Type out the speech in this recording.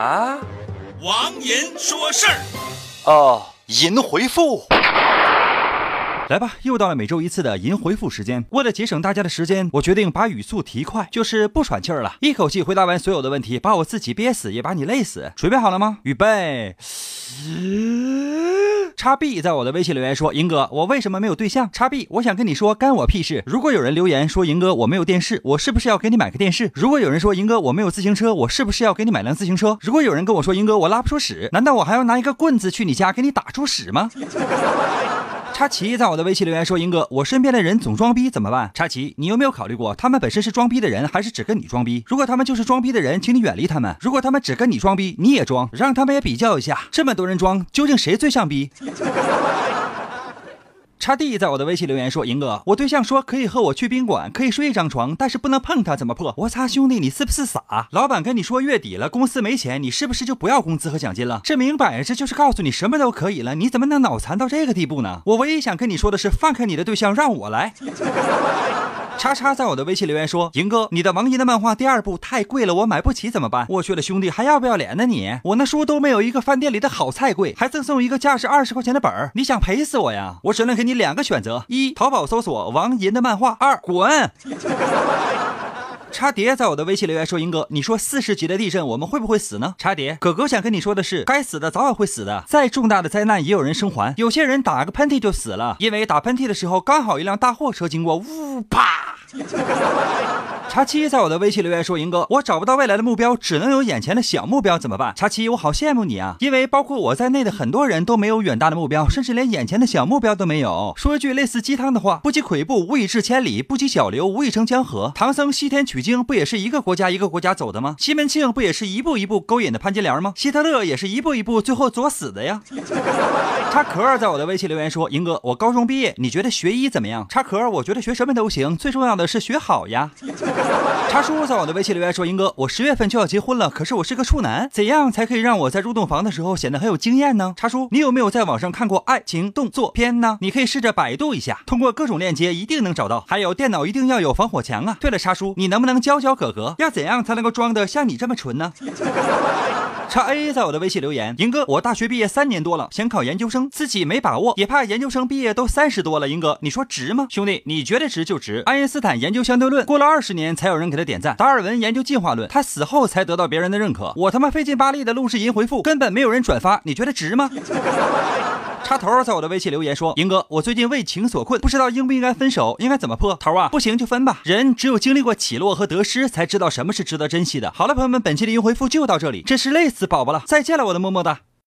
啊，王银说事儿。哦，银回复。来吧，又到了每周一次的银回复时间。为了节省大家的时间，我决定把语速提快，就是不喘气儿了，一口气回答完所有的问题，把我自己憋死，也把你累死。准备好了吗？预备。叉 B 在我的微信留言说：“银哥，我为什么没有对象？”叉 B，我想跟你说，干我屁事。如果有人留言说银哥我没有电视，我是不是要给你买个电视？如果有人说银哥我没有自行车，我是不是要给你买辆自行车？如果有人跟我说银哥我拉不出屎，难道我还要拿一个棍子去你家给你打出屎吗？插奇在我的微信留言说：“英哥，我身边的人总装逼怎么办？”插奇，你有没有考虑过，他们本身是装逼的人，还是只跟你装逼？如果他们就是装逼的人，请你远离他们；如果他们只跟你装逼，你也装，让他们也比较一下，这么多人装，究竟谁最像逼？叉 D 在我的微信留言说：“银哥，我对象说可以和我去宾馆，可以睡一张床，但是不能碰他，怎么破？”我擦，兄弟，你是不是傻？老板跟你说月底了，公司没钱，你是不是就不要工资和奖金了？这明摆着就是告诉你什么都可以了，你怎么能脑残到这个地步呢？我唯一想跟你说的是，放开你的对象，让我来。叉叉在我的微信留言说：“银哥，你的王银的漫画第二部太贵了，我买不起怎么办？”我去了，兄弟，还要不要脸呢你？我那书都没有一个饭店里的好菜贵，还赠送一个价值二十块钱的本儿，你想赔死我呀？我只能给你两个选择：一，淘宝搜索王银的漫画；二，滚。叉蝶在我的微信留言说：“英哥，你说四十级的地震我们会不会死呢？”叉蝶，哥哥想跟你说的是，该死的早晚会死的。再重大的灾难也有人生还，有些人打个喷嚏就死了，因为打喷嚏的时候刚好一辆大货车经过，呜啪。茶七在我的微信留言说：“英哥，我找不到未来的目标，只能有眼前的小目标，怎么办？”茶七，我好羡慕你啊，因为包括我在内的很多人都没有远大的目标，甚至连眼前的小目标都没有。说一句类似鸡汤的话：“不积跬步，无以至千里；不积小流，无以成江河。”唐僧西天取经不也是一个国家一个国家走的吗？西门庆不也是一步一步勾引的潘金莲吗？希特勒也是一步一步最后作死的呀。叉壳在我的微信留言说：“英哥，我高中毕业，你觉得学医怎么样？”叉壳，我觉得学什么都行，最重要的是学好呀。叉叔在我的微信留言说：“英哥，我十月份就要结婚了，可是我是个处男，怎样才可以让我在入洞房的时候显得很有经验呢？”叉叔，你有没有在网上看过爱情动作片呢？你可以试着百度一下，通过各种链接一定能找到。还有电脑一定要有防火墙啊！对了，叉叔，你能不能教教哥哥，要怎样才能够装的像你这么纯呢？叉 A 在我的微信留言，银哥，我大学毕业三年多了，想考研究生，自己没把握，也怕研究生毕业都三十多了，银哥，你说值吗？兄弟，你觉得值就值。爱因斯坦研究相对论，过了二十年才有人给他点赞；达尔文研究进化论，他死后才得到别人的认可。我他妈费劲巴力的录制银回复，根本没有人转发，你觉得值吗？插头在我的微信留言说：“银哥，我最近为情所困，不知道应不应该分手，应该怎么破？头啊，不行就分吧。人只有经历过起落和得失，才知道什么是值得珍惜的。”好了，朋友们，本期的云回复就到这里，真是累死宝宝了，再见了，我的么么哒。